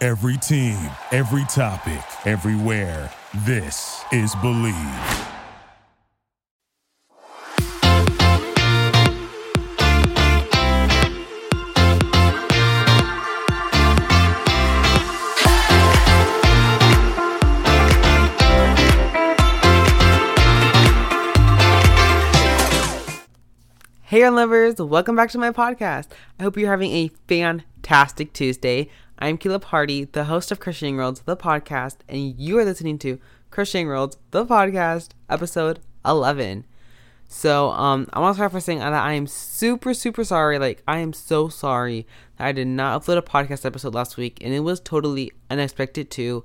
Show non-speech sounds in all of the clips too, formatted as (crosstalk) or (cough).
Every team, every topic, everywhere. This is Believe. Hey, lovers, welcome back to my podcast. I hope you're having a fantastic Tuesday. I'm Caleb Hardy, the host of Crocheting Worlds, the podcast, and you are listening to Crocheting Worlds, the podcast, episode 11. So, um, I want to start by saying that I am super, super sorry. Like, I am so sorry that I did not upload a podcast episode last week, and it was totally unexpected too.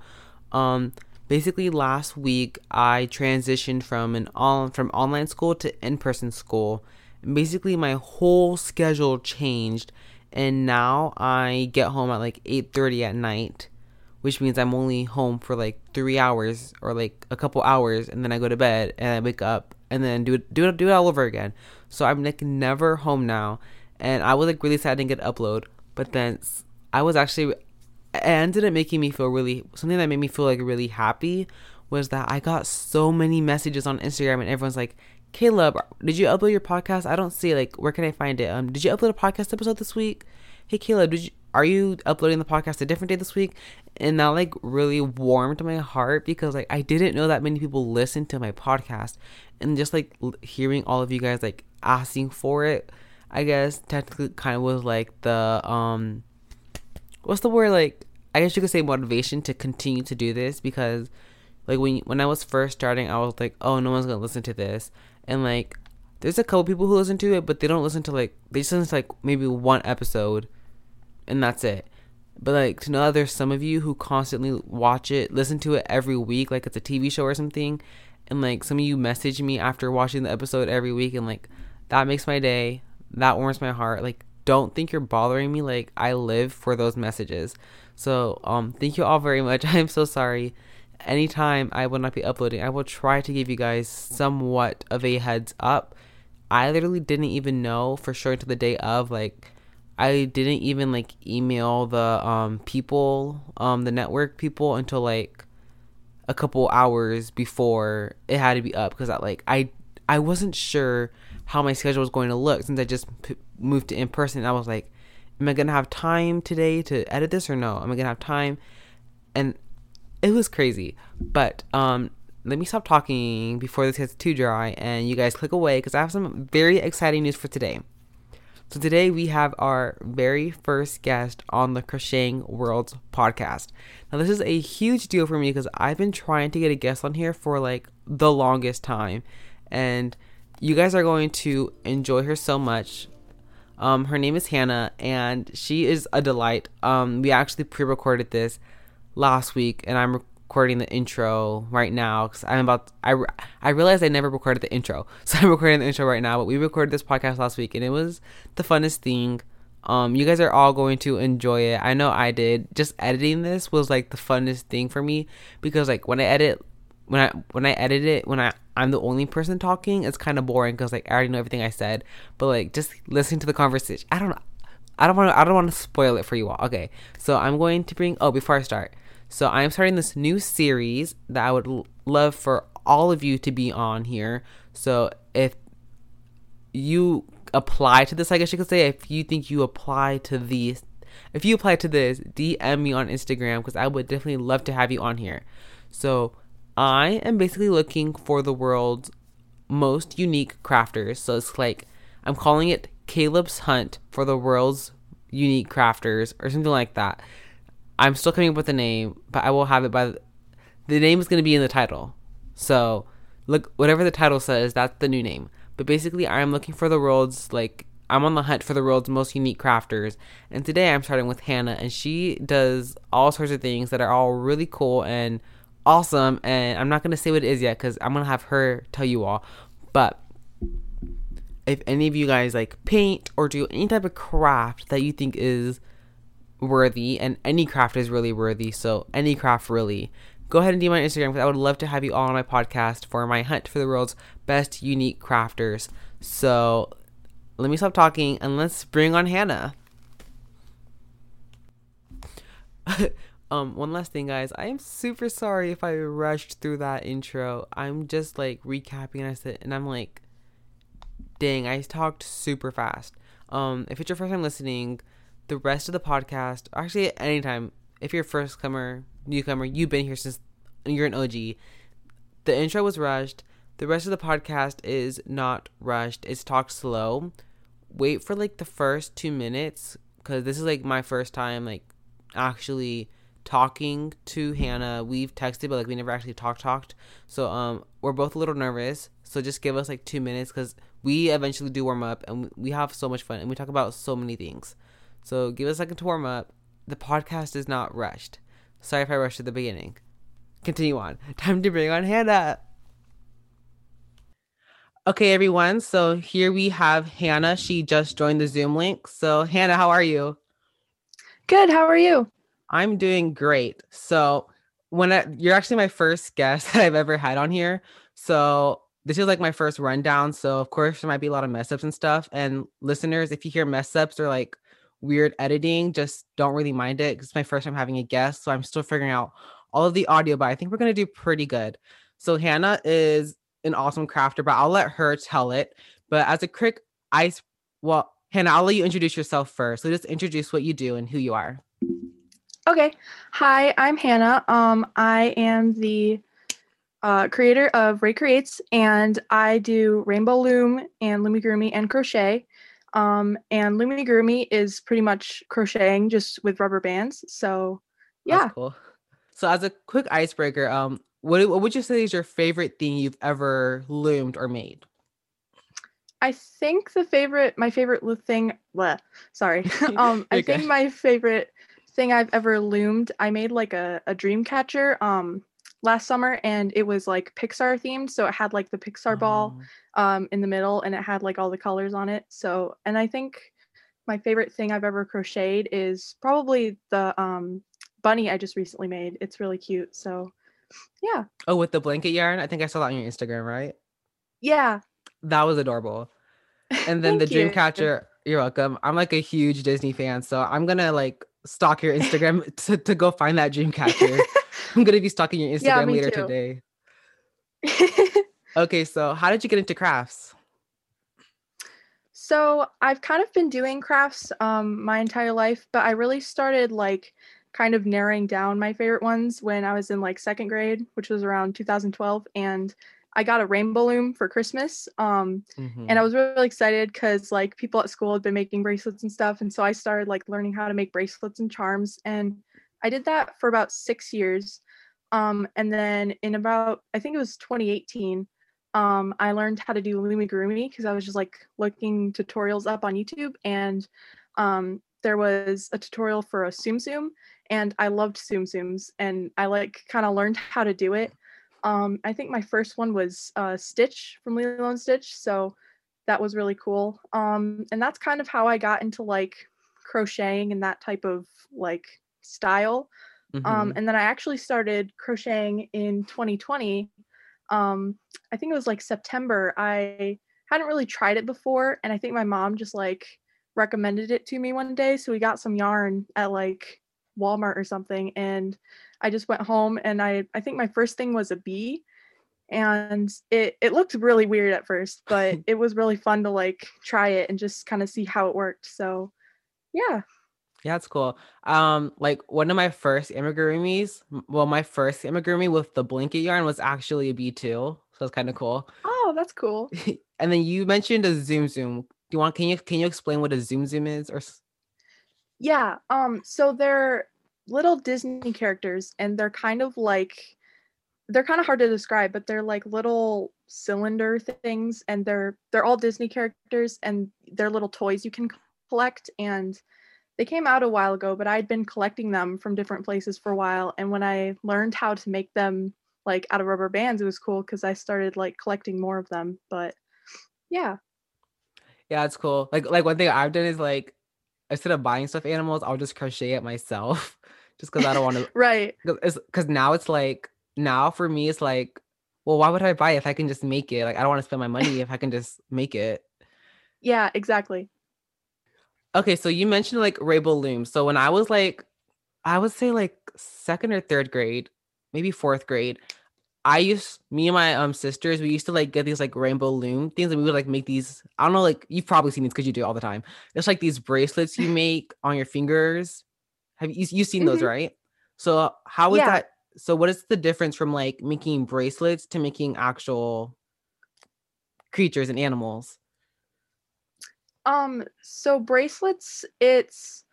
Um, basically, last week I transitioned from an on from online school to in person school and basically my whole schedule changed and now I get home at like 8:30 at night, which means I'm only home for like 3 hours or like a couple hours and then I go to bed and I wake up and then do it do it do it all over again. So I'm like never home now and I was like really sad I didn't get upload, but then I was actually it ended up making me feel really something that made me feel like really happy was that I got so many messages on Instagram and everyone's like, Caleb, did you upload your podcast? I don't see like where can I find it? Um, did you upload a podcast episode this week? Hey Caleb, did you are you uploading the podcast a different day this week? And that like really warmed my heart because like I didn't know that many people listen to my podcast, and just like hearing all of you guys like asking for it, I guess technically kind of was like the um, what's the word like? I guess you could say motivation to continue to do this because like when when I was first starting, I was like, oh, no one's gonna listen to this, and like there's a couple people who listen to it, but they don't listen to like they just listen to like maybe one episode, and that's it. But like to know that there's some of you who constantly watch it, listen to it every week, like it's a TV show or something, and like some of you message me after watching the episode every week, and like that makes my day. That warms my heart. Like don't think you're bothering me. Like I live for those messages. So um, thank you all very much. (laughs) I am so sorry anytime I will not be uploading, I will try to give you guys somewhat of a heads up. I literally didn't even know for sure until the day of like I didn't even like email the um people, um the network people until like a couple hours before it had to be up because I like I I wasn't sure how my schedule was going to look since I just p- moved to in person. I was like, am I gonna have time today to edit this or no? Am I gonna have time? And it was crazy. But um, let me stop talking before this gets too dry and you guys click away because I have some very exciting news for today. So today we have our very first guest on the Crocheting Worlds podcast. Now this is a huge deal for me because I've been trying to get a guest on here for like the longest time, and you guys are going to enjoy her so much. Um, her name is Hannah, and she is a delight. Um, we actually pre-recorded this last week, and I'm recording the intro right now because I'm about. I I realized I never recorded the intro, (laughs) so I'm recording the intro right now. But we recorded this podcast last week, and it was the funnest thing. Um, you guys are all going to enjoy it. I know I did. Just editing this was like the funnest thing for me because like when I edit, when I when I edit it, when I I'm the only person talking, it's kind of boring because like I already know everything I said. But like just listening to the conversation, I don't know. I don't want to. I don't want to spoil it for you all. Okay, so I'm going to bring. Oh, before I start, so I am starting this new series that I would l- love for all of you to be on here. So if you apply to this, I guess you could say, if you think you apply to the if you apply to this, DM me on Instagram because I would definitely love to have you on here. So I am basically looking for the world's most unique crafters. So it's like I'm calling it Caleb's Hunt for the world's unique crafters or something like that. I'm still coming up with the name, but I will have it by the, the name is going to be in the title. So look, whatever the title says, that's the new name. But basically, I'm looking for the world's like I'm on the hunt for the world's most unique crafters. And today I'm starting with Hannah, and she does all sorts of things that are all really cool and awesome. And I'm not gonna say what it is yet because I'm gonna have her tell you all. But if any of you guys like paint or do any type of craft that you think is worthy, and any craft is really worthy, so any craft really, go ahead and DM my Instagram because I would love to have you all on my podcast for my hunt for the world's best unique crafters. So let me stop talking and let's bring on Hannah. (laughs) um, one last thing, guys. I am super sorry if I rushed through that intro. I'm just like recapping and I said, and I'm like, dang, I talked super fast. Um, if it's your first time listening, the rest of the podcast, actually, anytime, if you're first comer, newcomer, you've been here since you're an OG. The intro was rushed. The rest of the podcast is not rushed. It's talked slow. Wait for like the first two minutes because this is like my first time like actually talking to Hannah. We've texted, but like we never actually talked talked. So um, we're both a little nervous. So just give us like two minutes because we eventually do warm up and we have so much fun and we talk about so many things. So give us a second to warm up. The podcast is not rushed. Sorry if I rushed at the beginning. Continue on. (laughs) Time to bring on Hannah. Okay, everyone. So here we have Hannah. She just joined the Zoom link. So, Hannah, how are you? Good. How are you? I'm doing great. So, when I, you're actually my first guest (laughs) that I've ever had on here. So, this is like my first rundown. So, of course, there might be a lot of mess ups and stuff. And listeners, if you hear mess ups or like weird editing, just don't really mind it because it's my first time having a guest. So, I'm still figuring out all of the audio, but I think we're going to do pretty good. So, Hannah is an awesome crafter, but I'll let her tell it. But as a quick ice, well, Hannah, I'll let you introduce yourself first. So just introduce what you do and who you are. Okay. Hi, I'm Hannah. Um, I am the uh, creator of Ray Creates, and I do rainbow loom and loomigurumi and crochet. Um, and loomigurumi is pretty much crocheting just with rubber bands. So, yeah. That's cool. So, as a quick icebreaker, um, what, what would you say is your favorite thing you've ever loomed or made? I think the favorite, my favorite thing, bleh, sorry. (laughs) (laughs) um, I think my favorite thing I've ever loomed, I made like a, a dream catcher um last summer and it was like Pixar themed. So it had like the Pixar oh. ball um in the middle and it had like all the colors on it. So and I think my favorite thing I've ever crocheted is probably the um bunny I just recently made. It's really cute. So yeah. Oh, with the blanket yarn? I think I saw that on your Instagram, right? Yeah. That was adorable. And then the dream catcher, you're welcome. I'm like a huge Disney fan, so I'm gonna like stalk your Instagram (laughs) to, to go find that dream catcher. (laughs) (laughs) I'm gonna be stalking your Instagram yeah, later too. today. (laughs) okay, so how did you get into crafts? So I've kind of been doing crafts um my entire life, but I really started like kind of narrowing down my favorite ones when I was in like second grade, which was around 2012. And I got a rainbow loom for Christmas. Um, mm-hmm. And I was really excited because like people at school had been making bracelets and stuff. And so I started like learning how to make bracelets and charms. And I did that for about six years. Um, and then in about, I think it was 2018, um, I learned how to do loomigurumi because I was just like looking tutorials up on YouTube. And um, there was a tutorial for a Tsum and I loved Tsum and I like kind of learned how to do it. Um, I think my first one was uh, Stitch from Lilo and Stitch, so that was really cool. Um, and that's kind of how I got into like crocheting and that type of like style. Um, mm-hmm. Um, and then I actually started crocheting in 2020. Um, I think it was like September. I hadn't really tried it before, and I think my mom just like recommended it to me one day. So we got some yarn at like Walmart or something and I just went home and I I think my first thing was a bee and it it looked really weird at first but (laughs) it was really fun to like try it and just kind of see how it worked so yeah Yeah, that's cool. Um, like one of my first amigurumis, well, my first amigurumi with the blanket yarn was actually a B2, so it's kind of cool. Oh, that's cool. (laughs) and then you mentioned a Tsum Tsum. Do you want can you can you explain what a Tsum Tsum is or Yeah. Um. So they're little Disney characters, and they're kind of like they're kind of hard to describe, but they're like little cylinder things, and they're they're all Disney characters, and they're little toys you can collect. And they came out a while ago, but I'd been collecting them from different places for a while. And when I learned how to make them like out of rubber bands, it was cool because I started like collecting more of them. But yeah. Yeah, it's cool. Like like one thing I've done is like instead of buying stuffed animals, I'll just crochet it myself. (laughs) just because I don't want to (laughs) Right. because now it's like now for me it's like well why would I buy it if I can just make it? Like I don't want to spend my money if I can just make it. Yeah, exactly. Okay, so you mentioned like rainbow looms. So when I was like, I would say like second or third grade, maybe fourth grade, I used me and my um sisters, we used to like get these like rainbow loom things, and we would like make these. I don't know, like you've probably seen these because you do all the time. It's like these bracelets you (laughs) make on your fingers. Have you you seen those, Mhm. right? So how is Yeah. that? So what is the difference from like making bracelets to making actual creatures and animals? Um, so bracelets, it's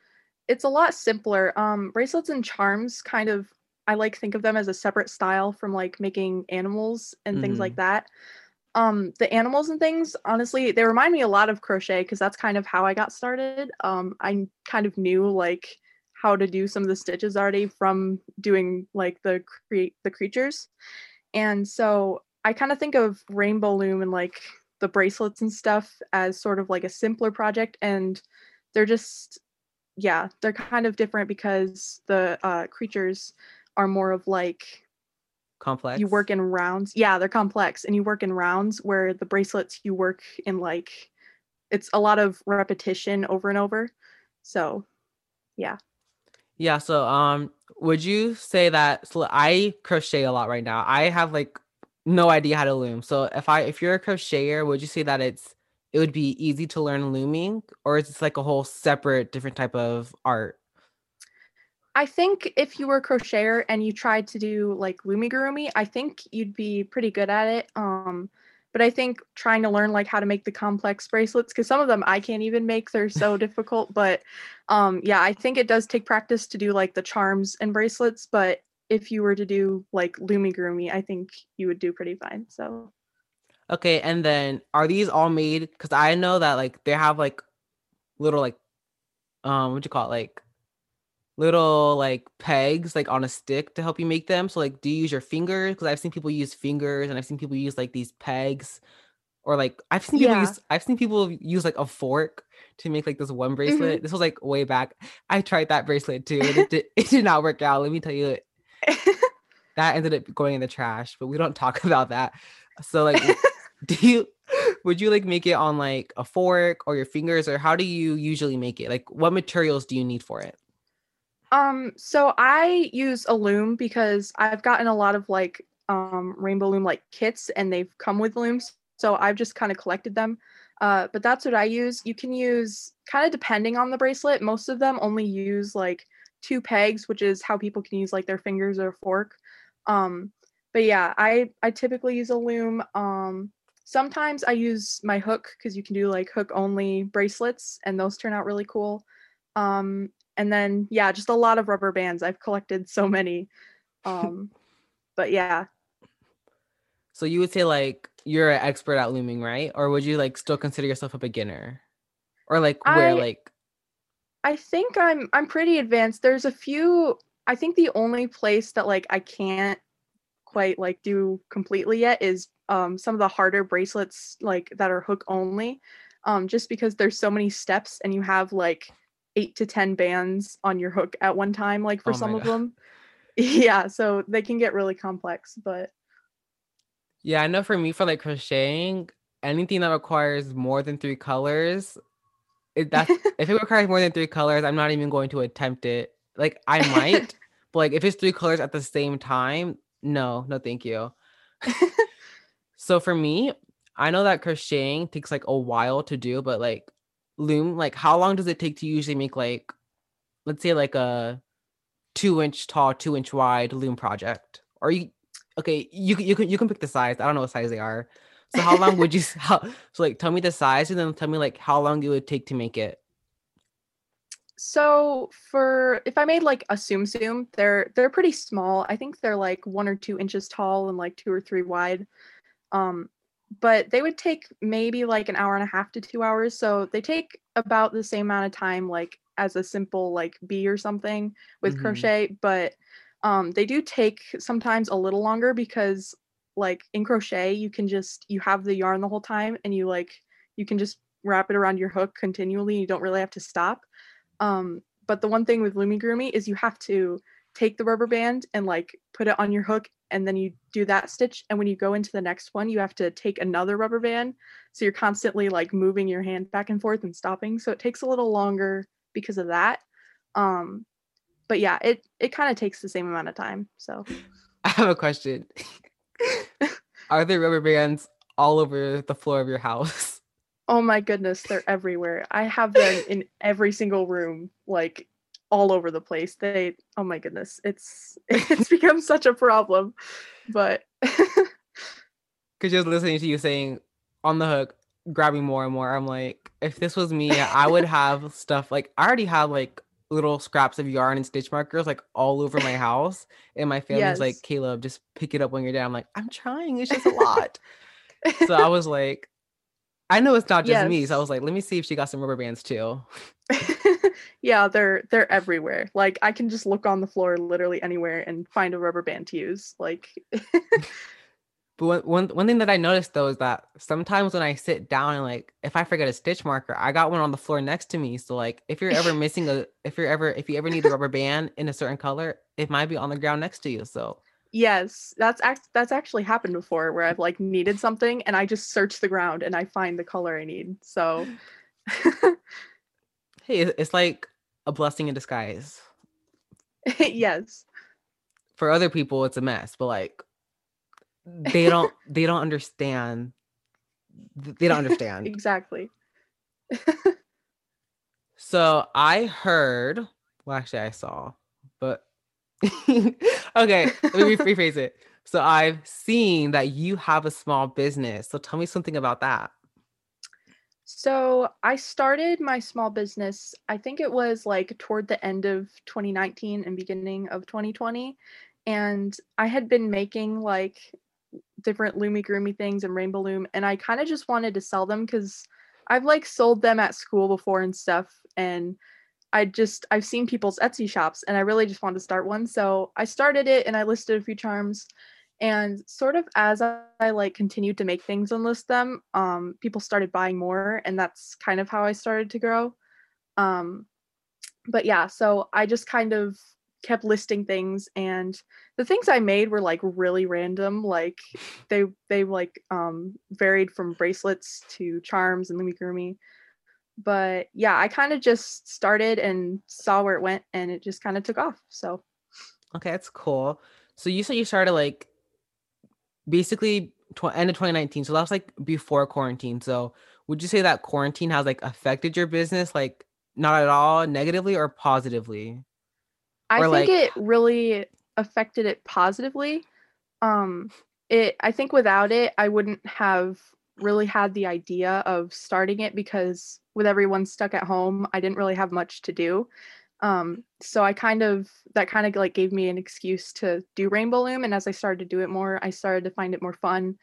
it's a lot simpler. Um, bracelets and charms kind of I like think of them as a separate style from like making animals and things like Mhm. that. Um, the animals and things, honestly, they remind me a lot of crochet because that's kind of how I got started. Um, I kind of knew like how to do some of the stitches already from doing like the create the creatures. And so I kind of think of Rainbow Loom and like the bracelets and stuff as sort of like a simpler project. And they're just, yeah, they're kind of different because the uh, creatures are more of like Complex. you work in rounds. Yeah, they're complex and you work in rounds where the bracelets you work in like it's a lot of repetition over and over. So, yeah. Yeah, so um would you say that so I crochet a lot right now. I have like no idea how to loom. So if I if you're a crocheter, would you say that it's it would be easy to learn looming or is this like a whole separate different type of art? I think if you were a crocheter and you tried to do like loomigurumi, I think you'd be pretty good at it. Um, but I think trying to learn like how to make the complex bracelets, because some of them I can't even make, they're so (laughs) difficult. But um, yeah, I think it does take practice to do like the charms and bracelets. But if you were to do like loomigurumi, I think you would do pretty fine. So Okay, and then are these all made cuz I know that like they have like little like um what do you call it like little like pegs like on a stick to help you make them. So like do you use your fingers? Because I've seen people use fingers and I've seen people use like these pegs or like I've seen people Yeah. use I've seen people use like a fork to make like this one Mm-hmm. bracelet. This was like way back. I tried that bracelet too. And it did (laughs) it did not work out. Let me tell you that ended up going in the trash, but we don't talk (laughs) about that. So like (laughs) do you would you like make it on like a fork or your fingers or how do you usually make it? Like what materials do you need for it? Um, so I use a loom because I've gotten a lot of like um rainbow loom like kits and they've come with looms. So I've just kind of collected them. Uh, but that's what I use. You can use kind of depending on the bracelet. Most of them only use like two pegs, which is how people can use like their fingers or a fork. Um, but yeah, I I typically use a loom. Um, sometimes I use my hook because you can do like hook only bracelets and those turn out really cool. Um, and then yeah, just a lot of rubber bands. I've collected so many. Um, but yeah, So you would say like you're an expert at looming, right? Or would you like still consider yourself a beginner? Or like where I- like I think I'm I'm pretty advanced. There's a few. I think the only place that like I can't quite like do completely yet is um some of the harder bracelets like that are hook only. Um, just because there's so many steps and you have like eight to ten bands on your hook at one time, like for Oh some of God. them. (laughs) Yeah, so they can get really complex, but Yeah, I know for me for like crocheting, anything that requires more than three colors, if that's (laughs) if it requires more than three colors, I'm not even going to attempt it. Like I might, but like if it's three colors at the same time, no, no thank you. (laughs) so for me, I know that crocheting takes like a while to do, but like loom, like how long does it take to usually make like let's say like a two inch tall, two inch wide loom project, or you okay, you can you can you can pick the size. I don't know what size they are. So how long would you (laughs) how, so like tell me the size and then tell me like how long it would take to make it? So for if I made like a tsum tsum, they're they're pretty small. I think they're like one or two inches tall and like two or three wide. Um, but they would take maybe like an hour and a half to two hours. So they take about the same amount of time like as a simple like bee or something with Mhm. crochet, but um they do take sometimes a little longer because like in crochet you can just you have the yarn the whole time and you like you can just wrap it around your hook continually you don't really have to stop um but the one thing with loomigurumi is you have to take the rubber band and like put it on your hook and then you do that stitch and when you go into the next one you have to take another rubber band so you're constantly like moving your hand back and forth and stopping so it takes a little longer because of that um but yeah it it kind of takes the same amount of time so (laughs) I have a question. (laughs) Are there rubber bands all over the floor of your house? Oh my goodness they're everywhere i have them (laughs) in every single room like all over the place they oh my goodness it's (laughs) it's become such a problem but (laughs) Because just listening to you saying on the hook, grabbing more and more, I'm like, if this was me, I would have stuff like I already have like little scraps of yarn and stitch markers like all over my house. And my family's like, Caleb, just pick it up when you're down. I'm like, I'm trying, it's just a lot. so I was like, I know it's not just me. So I was like, let me see if she got some rubber bands too. (laughs) yeah they're they're everywhere like i can just look on the floor literally anywhere and find a rubber band to use like (laughs) But one, one one thing that I noticed though is that sometimes when I sit down and like if I forget a stitch marker, I got one on the floor next to me. So like if you're ever missing a if you're ever if you ever need a rubber band in a certain color, it might be on the ground next to you. So yes that's act- that's actually happened before where i've like needed something and i just search the ground and i find the color i need so (gasps) (laughs) hey, it's like a blessing in disguise. (laughs) yes For other people, it's a mess, but like they don't (laughs) they don't understand. They don't understand. exactly So I heard, well, actually, I saw, but okay, let me rephrase it. So I've seen that you have a small business. So tell me something about that. So I started my small business, I think it was like toward the end of 2019 and beginning of 2020. And I had been making like different Loomigurumi things and Rainbow Loom. And I kind of just wanted to sell them because I've like sold them at school before and stuff. And I just, I've seen people's Etsy shops and I really just wanted to start one. So I started it and I listed a few charms and sort of as I, I like continued to make things and list them um people started buying more and that's kind of how i started to grow um but yeah so i just kind of kept listing things and the things i made were like really random like (laughs) they they like um varied from bracelets to charms and loomigurumi but yeah i kind of just started and saw where it went and it just kind of took off so Okay, that's cool. So you said you started like basically tw- end of 2019. So that was like before quarantine. So would you say that quarantine has like affected your business like not at all negatively or positively? I Or, think like- it really affected it positively. Um it I think without it I wouldn't have really had the idea of starting it because with everyone stuck at home, I didn't really have much to do. Um so I kind of that kind of like gave me an excuse to do Rainbow Loom and as I started to do it more, I started to find it more fun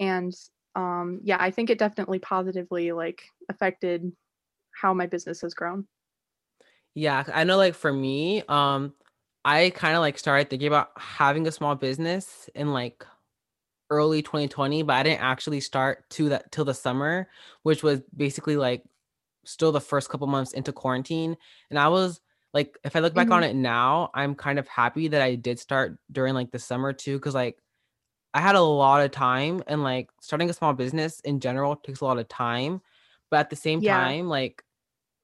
and um yeah, I think it definitely positively like affected how my business has grown. Yeah, I know like for me, um, I kind of like started thinking about having a small business in like early 2020, but I didn't actually start to that till the summer, which was basically like still the first couple months into quarantine. And I was like, if I look back on mm-hmm. it now, I'm kind of happy that I did start during like the summer too, because like I had a lot of time and like starting a small business in general takes a lot of time. But at the same Yeah. time, like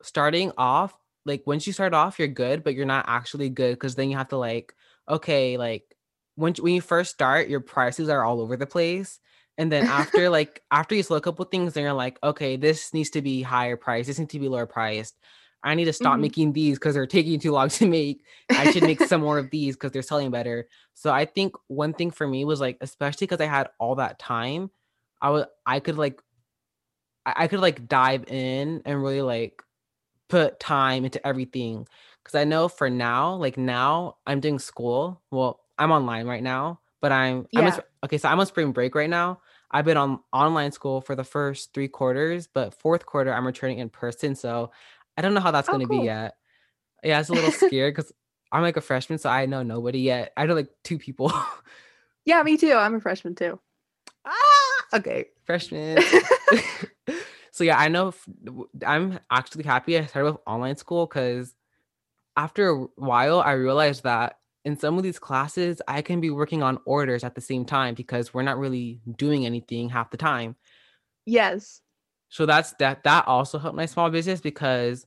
starting off, like once you start off, you're good, but you're not actually good because then you have to like, okay, like when when you first start, your prices are all over the place. And then (laughs) after like after you slow up with things, then you're like, okay, this needs to be higher price, this needs to be lower priced. I need to stop Mhm. making these because they're taking too long to make. I should make some more of these because they're selling better. So I think one thing for me was like, especially because I had all that time, I was I could like I, I could like dive in and really like put time into everything. Cause I know for now, like now I'm doing school. Well, I'm online right now, but I'm I'm Yeah. sp- okay, so I'm on spring break right now. I've been on online school for the first three quarters, but fourth quarter I'm returning in person. So I don't know how that's Oh, gonna be yet. Yeah, it's a little scared because I'm like a freshman, so I know nobody yet. I know like two people. (laughs) Yeah, me too. I'm a freshman too. ah, okay, freshman. (laughs) (laughs) so yeah, I know I'm actually happy I started with online school because after a while I realized that in some of these classes I can be working on orders at the same time because we're not really doing anything half the time. Yes. So that's that that also helped my small business because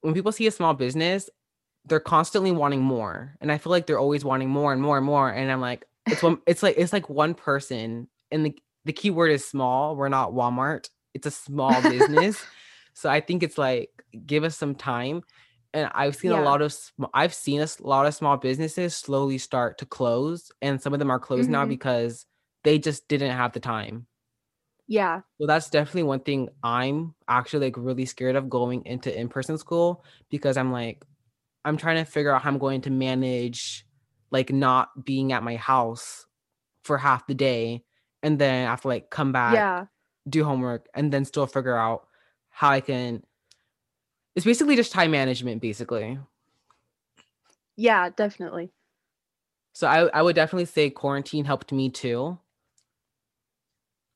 when people see a small business, they're constantly wanting more. And I feel like they're always wanting more and more and more. And I'm like, it's one (laughs) it's like it's like one person and the the key word is small. We're not Walmart. It's a small (laughs) business. so I think it's like give us some time. And I've seen a lot of I've seen a lot of small businesses slowly start to close and some of them are closed now Mhm. because they just didn't have the time. Yeah. So that's definitely one thing I'm actually like really scared of going into in-person school because I'm like I'm trying to figure out how I'm going to manage like not being at my house for half the day and then I have to like come back, Yeah. do homework and then still figure out how I can it's basically just time management basically. Yeah, definitely. So I, I would definitely say quarantine helped me too.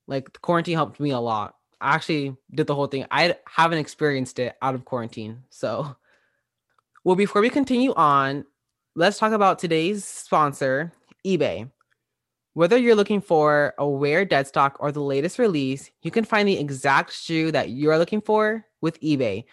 Like quarantine helped me a lot. I actually did the whole thing. I haven't experienced it out of quarantine. So, well, before we continue on, let's talk about today's sponsor, eBay. Whether you're looking for a rare dead stock or the latest release, you can find the exact shoe that you're looking for with eBay.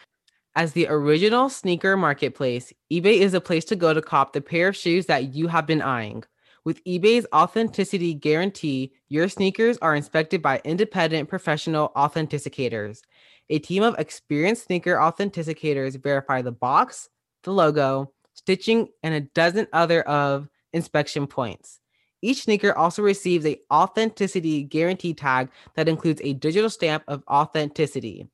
As the original sneaker marketplace, eBay is a place to go to cop the pair of shoes that you have been eyeing. With eBay's authenticity guarantee, your sneakers are inspected by independent professional authenticators. A team of experienced sneaker authenticators verify the box, the logo, stitching, and a dozen other of inspection points. Each sneaker also receives a authenticity guarantee tag that includes a digital stamp of authenticity.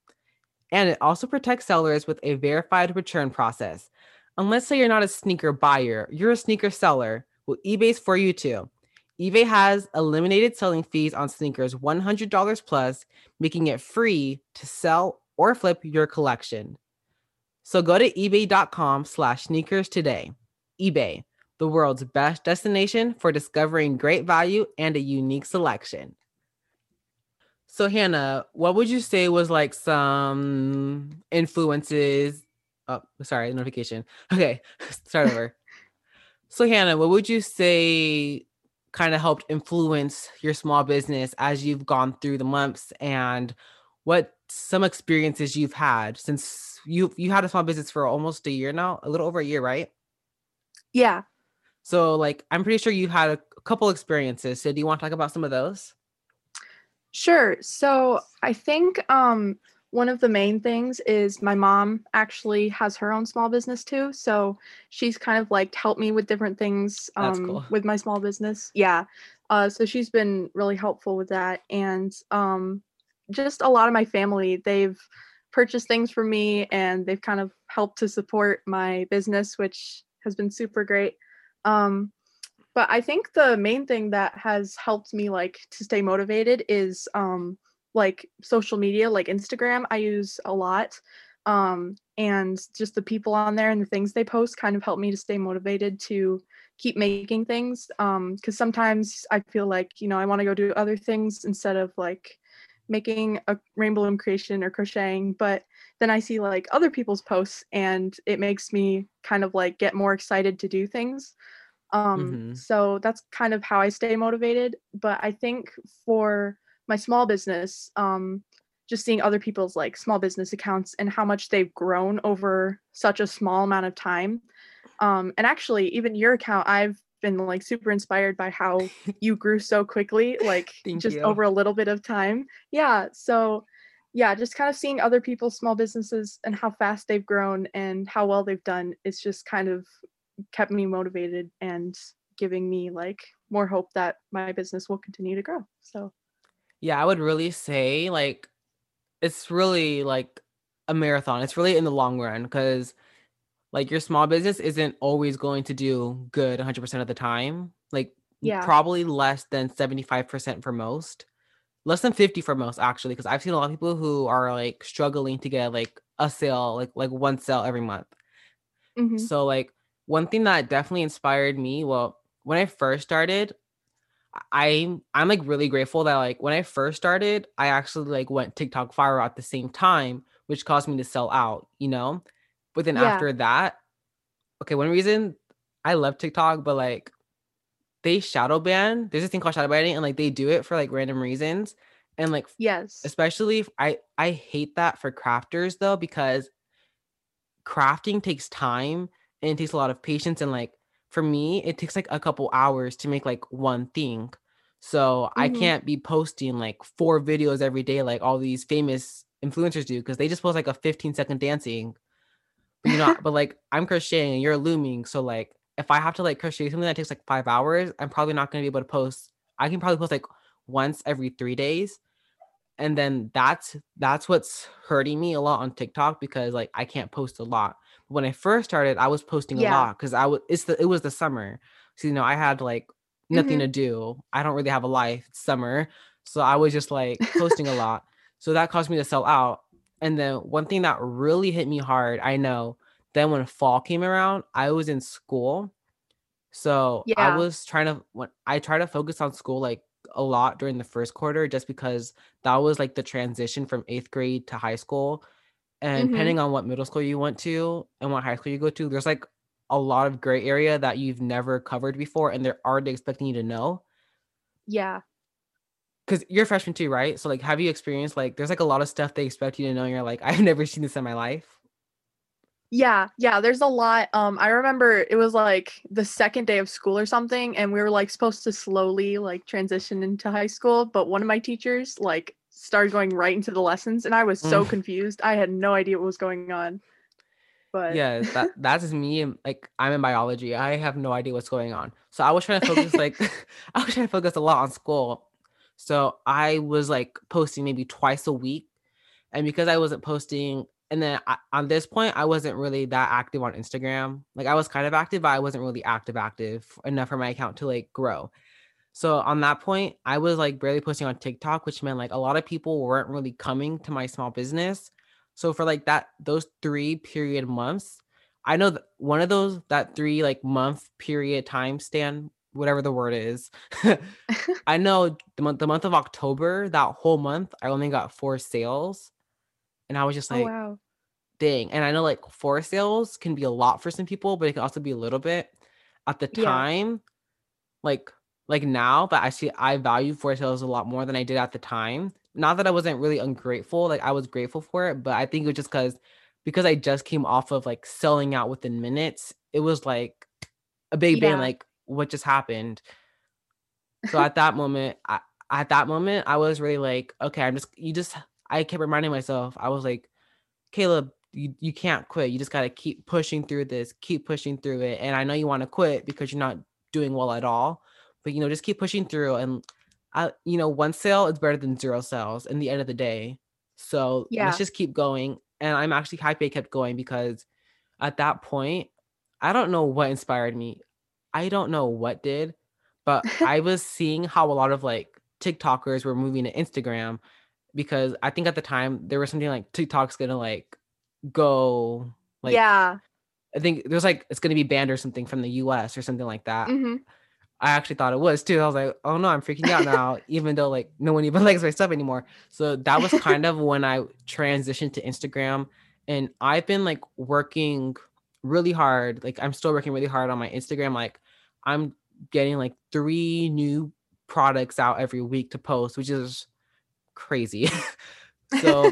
And it also protects sellers with a verified return process. And let's say you're not a sneaker buyer, you're a sneaker seller. Well, eBay's for you too. eBay has eliminated selling fees on sneakers $100 plus, making it free to sell or flip your collection. So go to ebay.com slash sneakers today. eBay, the world's best destination for discovering great value and a unique selection. So Hannah, what would you say was like some influences? Oh, sorry, notification. (laughs) Okay, (laughs) start over. so Hannah, what would you say kind of helped influence your small business as you've gone through the months and what some experiences you've had since you you had a small business for almost a year now, a little over a year, right? Yeah. So like I'm pretty sure you've had a, a couple experiences. So do you want to talk about some of those? Sure. So I think um one of the main things is my mom actually has her own small business too. So she's kind of like helped me with different things um cool. with my small business. Yeah. Uh so she's been really helpful with that. And um just a lot of my family, they've purchased things for me and they've kind of helped to support my business, which has been super great. Um but i think the main thing that has helped me like to stay motivated is um like social media like instagram i use a lot um and just the people on there and the things they post kind of help me to stay motivated to keep making things um because sometimes i feel like you know i want to go do other things instead of like making a rainbow loom creation or crocheting but then i see like other people's posts and it makes me kind of like get more excited to do things um Mhm. so that's kind of how i stay motivated but i think for my small business um just seeing other people's like small business accounts and how much they've grown over such a small amount of time um and actually even your account i've been like super inspired by how (laughs) you grew so quickly like just you. over a little bit of time yeah so yeah, just kind of seeing other people's small businesses and how fast they've grown and how well they've done, it's just kind of kept me motivated and giving me like more hope that my business will continue to grow. So, yeah, I would really say like it's really like a marathon. It's really in the long run because like your small business isn't always going to do good 100% of the time. Like yeah, probably less than 75% for most. Less than 50 for most actually because I've seen a lot of people who are like struggling to get like a sale, like like one sale every month. mhm, So like one thing that definitely inspired me, well, when I first started, I I'm like really grateful that like when I first started, I actually like went TikTok viral at the same time, which caused me to sell out, you know? But then yeah, after that, okay, one reason I love TikTok, but like they shadow ban. There's this thing called shadow banning, and like they do it for like random reasons. And like yes, especially if I I hate that for crafters though, because crafting takes time and it takes a lot of patience and like for me it takes like a couple hours to make like one thing. So i mhm, can't be posting like four videos every day like all these famous influencers do because they just post like a 15 second dancing. You know (laughs) but like i'm crocheting and you're looming so like if i have to like crochet something that takes like five hours i'm probably not going to be able to post. I can probably post like once every three days and then that's that's what's hurting me a lot on TikTok because like I can't post a lot. When I first started, I was posting a lot because I was it's the it was the summer. So you know, I had like nothing mhm, to do. I don't really have a life. It's summer. So I was just like posting a lot. (laughs) So that caused me to sell out. And then one thing that really hit me hard, I know, then when fall came around, I was in school so yeah. I was trying to when I try to focus on school like a lot during the first quarter just because that was like the transition from eighth grade to high school. And mhm, depending on what middle school you went to and what high school you go to, there's like a lot of gray area that you've never covered before and they're already expecting you to know. yeah. Cause you're a freshman too, right? So like have you experienced like there's like a lot of stuff they expect you to know and you're like, (laughs) I've never seen this in my life. Yeah, yeah, there's a lot. Um, I remember it was like the second day of school or something, and we were like supposed to slowly like transition into high school, but one of my teachers like started going right into the lessons, and I was so Mm. confused. I had no idea what was going on. But yeah, that (laughs) that's me. and, Like I'm in biology. I have no idea what's going on. So I was trying to focus like (laughs) (laughs) I was trying to focus a lot on school. So I was like posting maybe twice a week. And because I wasn't posting and then I, on this point I wasn't really that active on Instagram. Like I was kind of active, but I wasn't really active active enough for my account to like grow. So on that point, I was like barely posting on TikTok, which meant like a lot of people weren't really coming to my small business. So for like that those 3 period months, I know that one of those that 3 like month period time stand, whatever the word is. (laughs) (laughs) I know the month the month of October, that whole month, I only got 4 sales and I was just oh like, wow. dang. And I know like 4 sales can be a lot for some people, but it can also be a little bit. At the Yeah. time, like like now, but I see I value four sales a lot more than I did at the time. Not that I wasn't really ungrateful, like I was grateful for it, but I think it was just because because I just came off of like selling out within minutes, it was like a big bang, like what just happened. So at that moment, I at that moment, I was really like, okay, I'm just you just I kept reminding myself, I was like, Caleb, you, you can't quit. You just got to keep pushing through this, keep pushing through it. And I know you want to quit because you're not doing well at all, but you know, just keep pushing through. And I, you know, one sale is better than zero sales in the end of the day. So let's just keep going. And I'm actually happy I kept going because at that point, I don't know what inspired me. I don't know what did, but (laughs) I was seeing how a lot of like TikTokers were moving to Instagram because I think at the time there was something like TikTok's gonna like go like Yeah. I think there's like it's gonna be banned or something from the US or something like that. Mhm. I actually thought it was too. I was like, oh no, I'm freaking out now, (laughs) even though like no one even (laughs) likes my stuff anymore. So that was kind of when I transitioned to Instagram. And I've been like working really hard. Like I'm still working really hard on my Instagram. Like I'm getting like three new products out every week to post, which is crazy. (laughs) so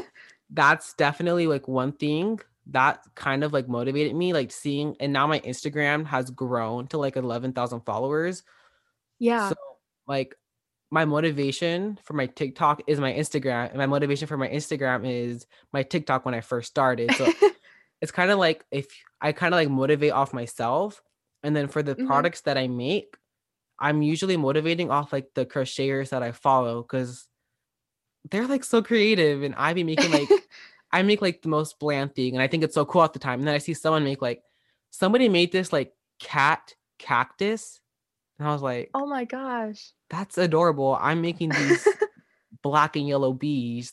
that's definitely like one thing that kind of like motivated me, like seeing, and now my Instagram has grown to like 11,000 followers. Yeah. So like my motivation for my TikTok is my Instagram, and my motivation for my Instagram is my TikTok when I first started. So (laughs) it's kind of like if I kind of like motivate off myself, and then for the Mhm. products that I make, I'm usually motivating off like the crocheters that I follow because they're like so creative, and I be making like (laughs) I make like the most bland thing, and I think it's so cool at the time. And then I see someone make like somebody made this like cat cactus, and I was like, oh my gosh. that's adorable. I'm making these (laughs) black and yellow bees.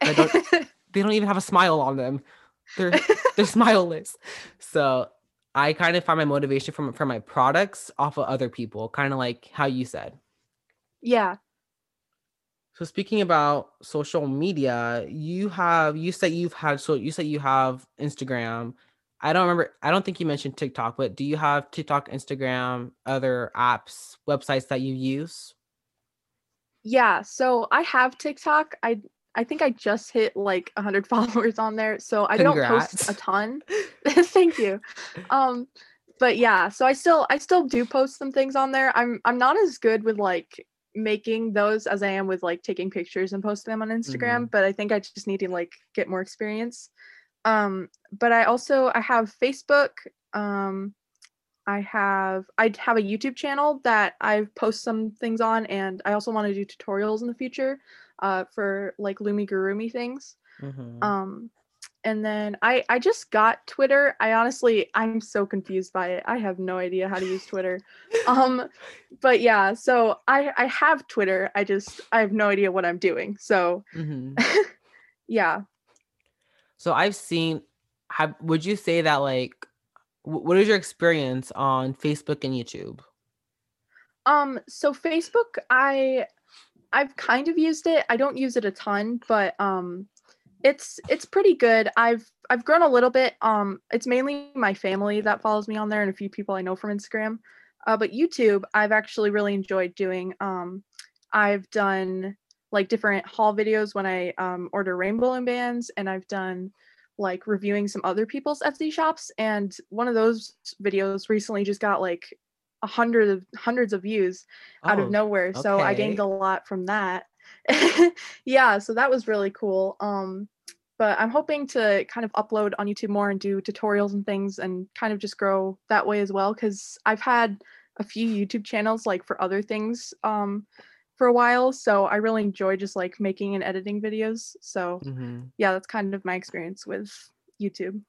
that don't, (laughs) they don't even have a smile on them. They're they're (laughs) smileless. So I kind of find my motivation from from my products off of other people, kind of like how you said. yeah. So speaking about social media, you have you said you've had so you said you have Instagram. I don't remember. I don't think you mentioned TikTok, but do you have TikTok, Instagram, other apps, websites that you use? Yeah, so I have TikTok. I I think I just hit like 100 (laughs) followers on there, so I don't post a ton. (laughs) (laughs) Thank you. Um but yeah, so I still I still do post some things on there. I'm I'm not as good with like making those as I am with like taking pictures and posting them on Instagram, but I think I just need to like get more experience. Um but I also I have Facebook um I have I have a YouTube channel that I've post some things on, and I also want to do tutorials in the future, uh, for like loomigurumi things. Mhm. Um, and then I I just got Twitter. I honestly I'm so confused by it. I have no idea how to use Twitter. (laughs) um, but yeah, so I I have Twitter. I just I have no idea what I'm doing. So Mhm. (laughs) yeah, So I've seen. Have would you say that like, wh- what is your experience on Facebook and YouTube? Um, so Facebook, I I've kind of used it. I don't use it a ton, but um it's it's pretty good. I've I've grown a little bit. Um it's mainly my family that follows me on there and a few people I know from Instagram. Uh but YouTube, I've actually really enjoyed doing. Um I've done like different haul videos when I um order rainbow loom bands and I've done like reviewing some other people's Etsy shops and one of those videos recently just got like a hundred of hundreds of views out Oh, of nowhere. So I gained a lot from that. (laughs) yeah, so that was really cool. Um, but I'm hoping to kind of upload on YouTube more and do tutorials and things and kind of just grow that way as well. Cause I've had a few YouTube channels like for other things um for a while. So I really enjoy just like making and editing videos. So Mhm. yeah, that's kind of my experience with YouTube.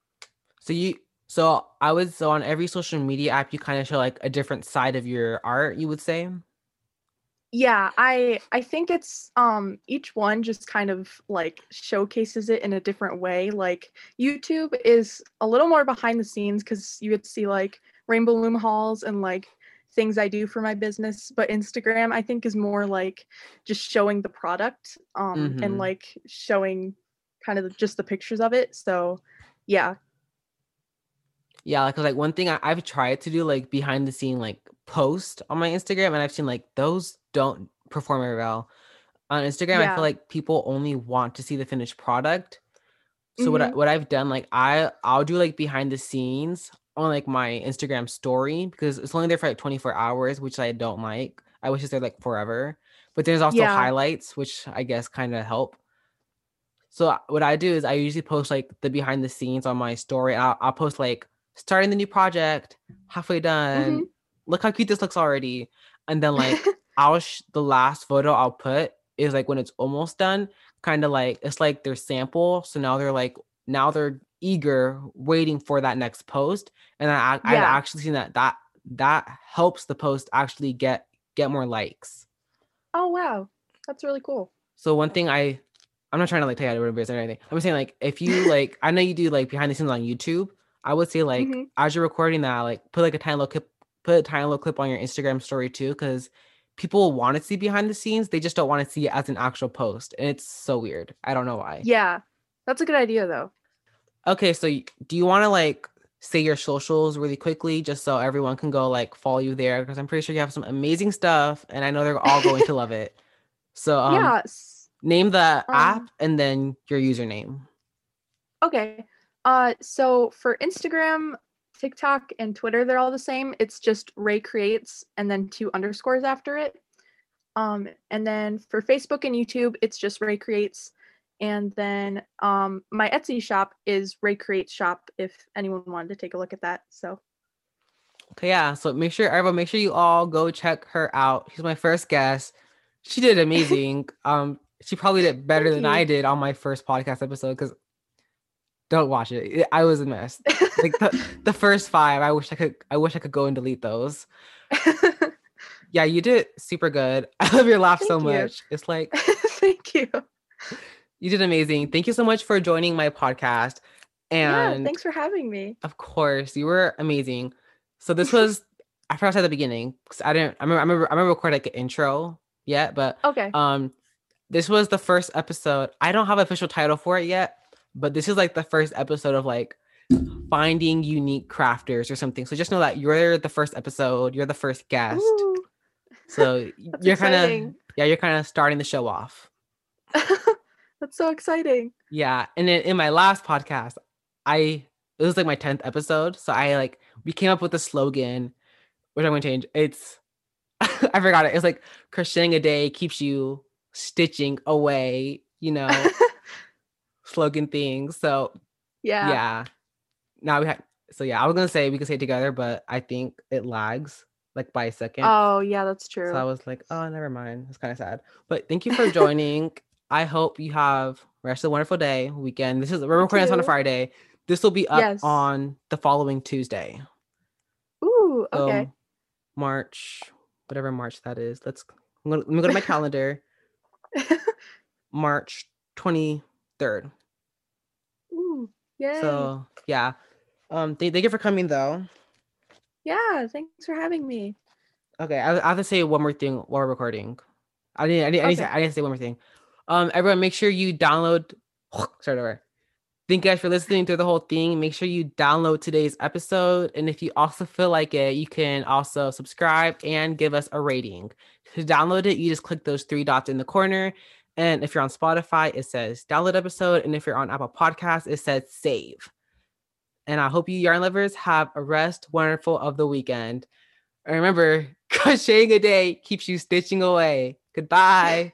So you so I was so on every social media app you kind of show like a different side of your art, you would say? yeah i i think it's um each one just kind of like showcases it in a different way like youtube is a little more behind the scenes because you would see like rainbow loom hauls and like things i do for my business but instagram i think is more like just showing the product um Mhm. and like showing kind of just the pictures of it so yeah Yeah, like 'cause, like one thing I, I've tried to do like behind the scene like post on my Instagram and I've seen like those don't perform very well. On Instagram, I feel like people only want to see the finished product. So what I, Mhm. what I've done like I I'll do like behind the scenes on like my Instagram story because it's only there for like 24 hours, which I don't like. I wish it's there like forever. But there's also Yeah. highlights, which I guess kind of help. So uh, what I do is I usually post like the behind the scenes on my story. I'll, I'll post like starting the new project, halfway done. Mm-hmm. Look how cute this looks already. And then like (laughs) I'll sh- the last photo I'll put is like when it's almost done, kind of like it's like their sample. So now they're like now they're eager, waiting for that next post. And I, I I've actually seen that that that helps the post actually get get more likes. oh wow that's really cool So one thing I I'm not trying to like tell you how to run a business or anything. I'm saying like if you like I know you do like behind the scenes on YouTube. I would say like Mhm. as you're recording that, like put like a tiny little clip, put a tiny little clip on your Instagram story too, because people want to see behind the scenes. They just don't want to see it as an actual post, and it's so weird. I don't know why. yeah that's a good idea though Okay, so do you want to like say your socials really quickly, just so everyone can go like follow you there? Because I'm pretty sure you have some amazing stuff, and I know they're all going to love it. So um, yeah name the app Um, and then your username. Okay. Uh so for Instagram, TikTok, and Twitter, they're all the same. It's just Ray creates and then two underscores after it. Um, and then for Facebook and YouTube, it's just Ray Creates. And then um, my Etsy shop is Ray Creates Shop if anyone wanted to take a look at that. So Okay, yeah. So make sure everyone, make sure you all go check her out. She's my first guest. She did amazing. (laughs) um, she probably did better than. I did on my first podcast episode because don't watch it. I was a mess. Like the, (laughs) the first five, I wish I could. I wish I could go and delete those. (laughs) Yeah, you did super good. I love your laugh so you. much. It's like Thank you. You did amazing. Thank you so much for joining my podcast. yeah, And thanks for having me. Of course, you were amazing. So this was (laughs) I forgot to say at the beginning because I didn't. I remember. I remember. I remember recording like an intro yet, but Okay. um, this was the first episode. I don't have an official title for it yet, but this is like the first episode of like finding unique crafters or something. So just know that you're the first episode. You're the first guest. Ooh, So (laughs) you're kind of yeah, you're kind of starting the show off. (laughs) That's so exciting. Yeah, and then in my last podcast, I it was like my tenth episode, so I like we came up with a slogan, which I'm gonna change. It's (laughs) I forgot it. It's like crocheting a day keeps you stitching away. You know, (laughs) slogan things. So Yeah. yeah, now we have. So yeah, I was gonna say we could say it together, but I think it lags like by a second. Oh, yeah, that's true. So I was like, oh, never mind. It's kind of sad. But thank you for joining. I hope you have rest of a wonderful day, weekend. This is we're recording this on a. Friday. This will be up Yes. on the following Tuesday. Ooh, So okay. March, whatever March that is. Let's I'm gonna, let me go to my calendar. (laughs) March 23rd. Ooh, yay. So yeah. Um th- thank you for coming though. yeah, thanks for having me. Okay, I, I have to say one more thing while we're recording. I didn't. I didn't. I, didn't say, I didn't say one more thing. Um, everyone, make sure you download. (sighs) Start over. Thank you guys for listening through the whole thing. Make sure you download today's episode, and if you also feel like it, you can also subscribe and give us a rating. To download it, you just click those three dots in the corner, and if you're on Spotify, it says download episode, and if you're on Apple Podcasts, it says save. And I hope you yarn lovers have a rest wonderful of the weekend. And remember, (laughs) crocheting a day keeps you stitching away. Goodbye.